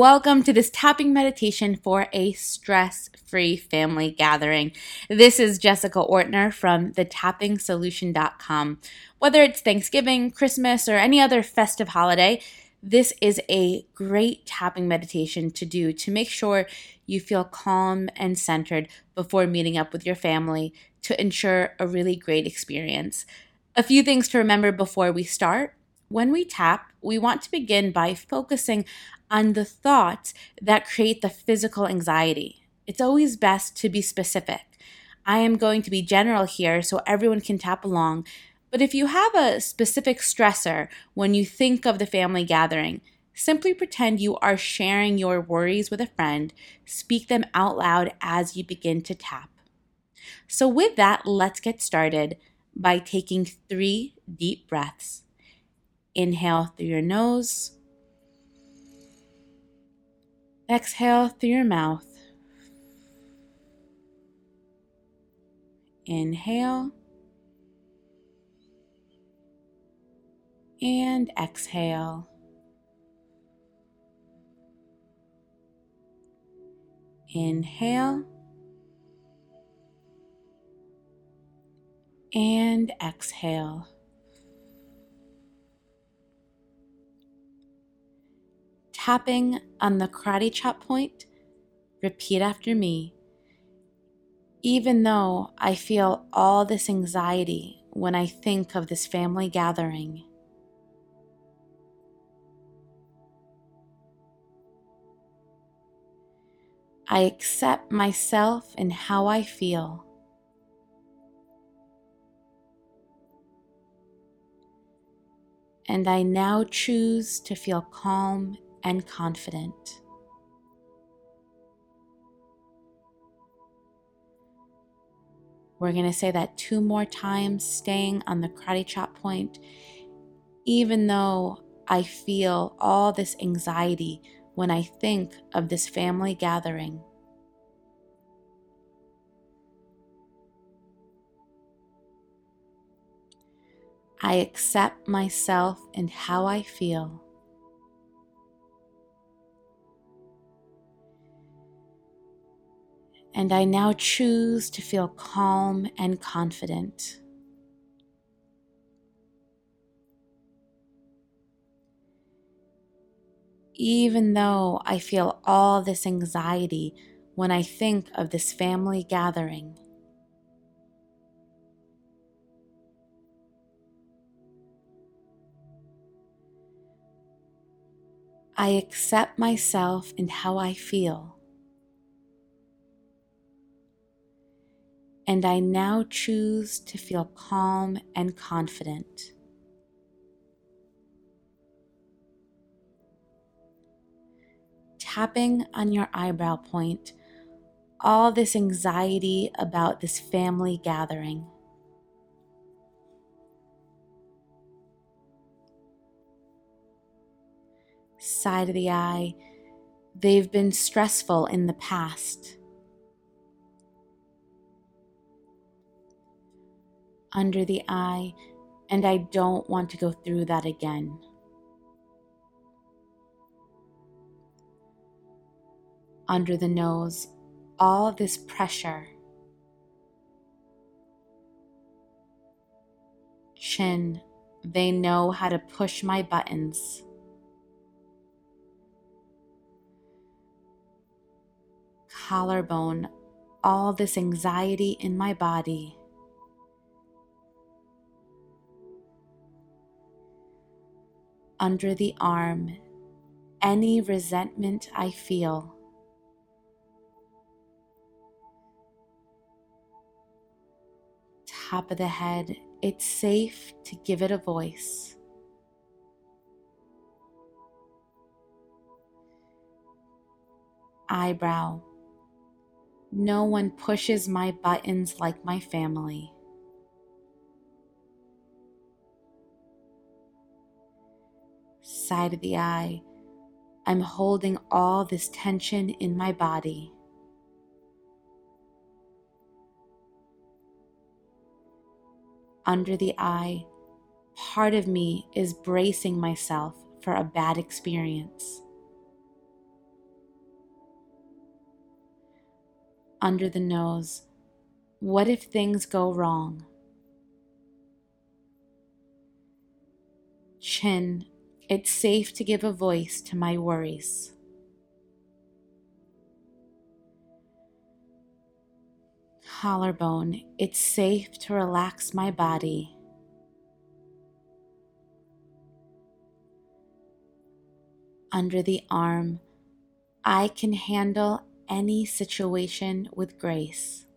Welcome to this tapping meditation for a stress free family gathering. This is Jessica Ortner from thetappingsolution.com. Whether it's Thanksgiving, Christmas, or any other festive holiday, this is a great tapping meditation to do to make sure you feel calm and centered before meeting up with your family to ensure a really great experience. A few things to remember before we start. When we tap, we want to begin by focusing on the thoughts that create the physical anxiety. It's always best to be specific. I am going to be general here so everyone can tap along, but if you have a specific stressor when you think of the family gathering, simply pretend you are sharing your worries with a friend, speak them out loud as you begin to tap. So, with that, let's get started by taking three deep breaths. Inhale through your nose. Exhale through your mouth. Inhale. And exhale. Inhale. And exhale. Tapping on the karate chop point, repeat after me. Even though I feel all this anxiety when I think of this family gathering, I accept myself and how I feel. And I now choose to feel calm and confident. We're going to say that two more times, staying on the karate chop point, even though I feel all this anxiety when I think of this family gathering. I accept myself and how I feel. And I now choose to feel calm and confident. Even though I feel all this anxiety when I think of this family gathering. I accept myself and how I feel. And I now choose to feel calm and confident. Tapping on your eyebrow point, all this anxiety about this family gathering. Side of the eye, they've been stressful in the past. Under the eye, and I don't want to go through that again. Under the nose, all this pressure. Chin, they know how to push my buttons. Collarbone, all this anxiety in my body. under the arm any resentment I feel. Top of the head, it's safe to give it a voice. Eyebrow. No one pushes my buttons like my family. Side of the eye. I'm holding all this tension in my body. Under the eye, part of me is bracing myself for a bad experience. under the nose. What if things go wrong? Chin, it's safe to give a voice to my worries. Collarbone, it's safe to relax my body. Under the arm, I can handle any situation with grace.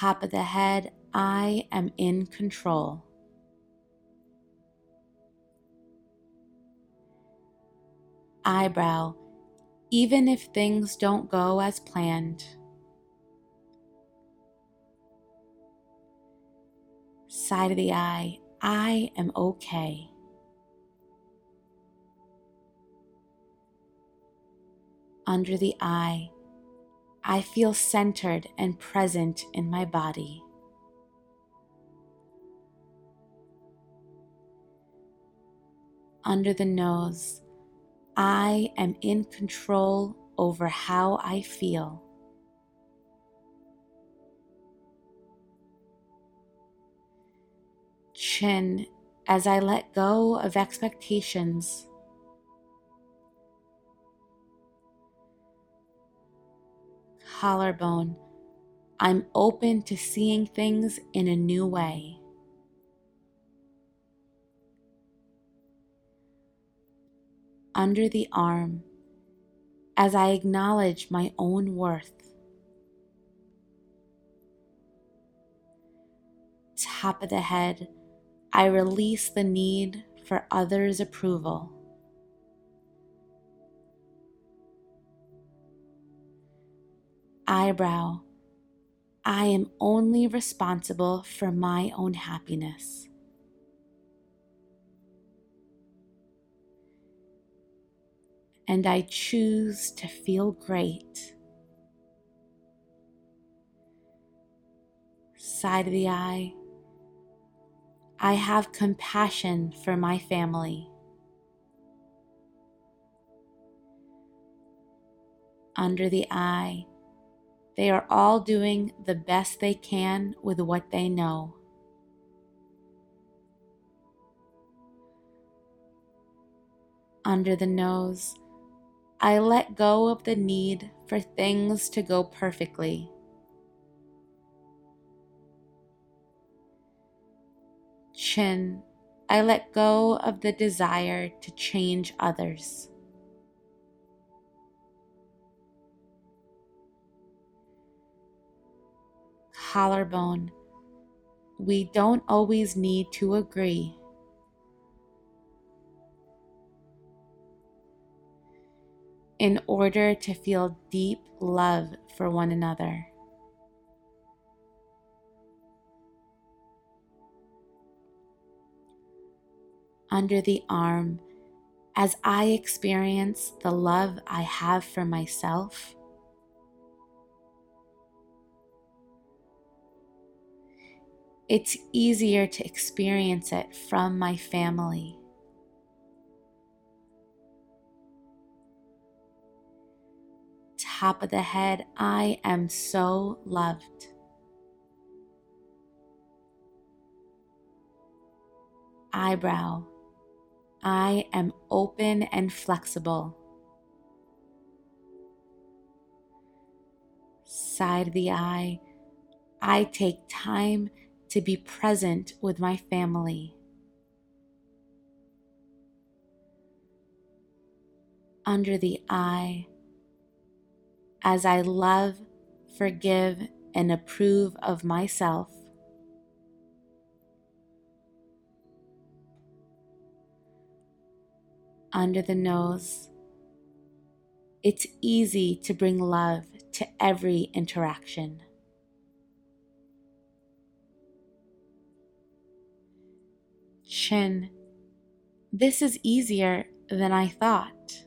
Top of the head, I am in control. Eyebrow, even if things don't go as planned. Side of the eye, I am okay. under the eye, I feel centered and present in my body. Under the nose, I am in control over how I feel. Chin, as I let go of expectations collarbone, I'm open to seeing things in a new way. Under the arm, as I acknowledge my own worth. Top of the head, I release the need for others' approval. Eyebrow, I am only responsible for my own happiness. And I choose to feel great. Side of the eye, I have compassion for my family. Under the eye, they are all doing the best they can with what they know. Under the nose, I let go of the need for things to go perfectly. Chin, I let go of the desire to change others. Collarbone. We don't always need to agree. In order to feel deep love for one another. Under the arm, as I experience the love I have for myself it's easier to experience it from my family. Top of the head, I am so loved. Eyebrow, I am open and flexible. Side of the eye, I take time to be present with my family. Under the eye, as I love, forgive, and approve of myself. under the nose. It's easy to bring love to every interaction. Chin. This is easier than I thought.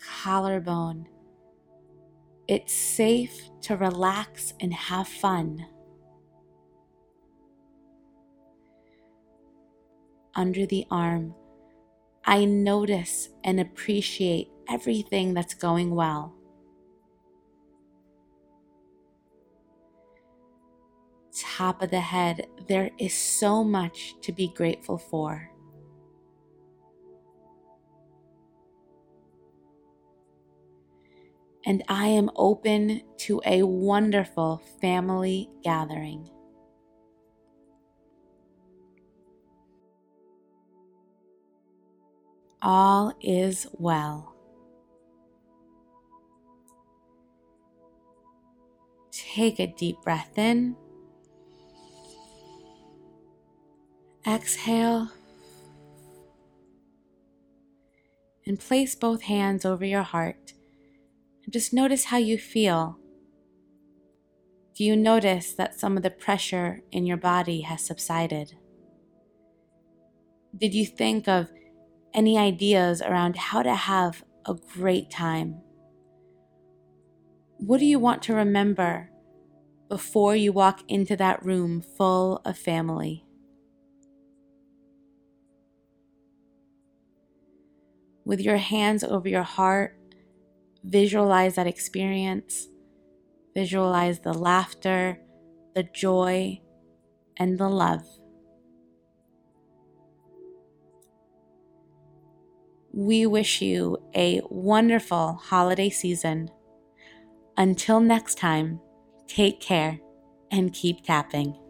Collarbone. It's safe to relax and have fun. Under the arm, I notice and appreciate everything that's going well. Top of the head, there is so much to be grateful for. and I am open to a wonderful family gathering. All is well. Take a deep breath in. Exhale. And place both hands over your heart and just notice how you feel. Do you notice that some of the pressure in your body has subsided? Did you think of any ideas around how to have a great time? What do you want to remember before you walk into that room full of family? With your hands over your heart, Visualize that experience. Visualize the laughter, the joy, and the love. We wish you a wonderful holiday season. Until next time, take care and keep tapping.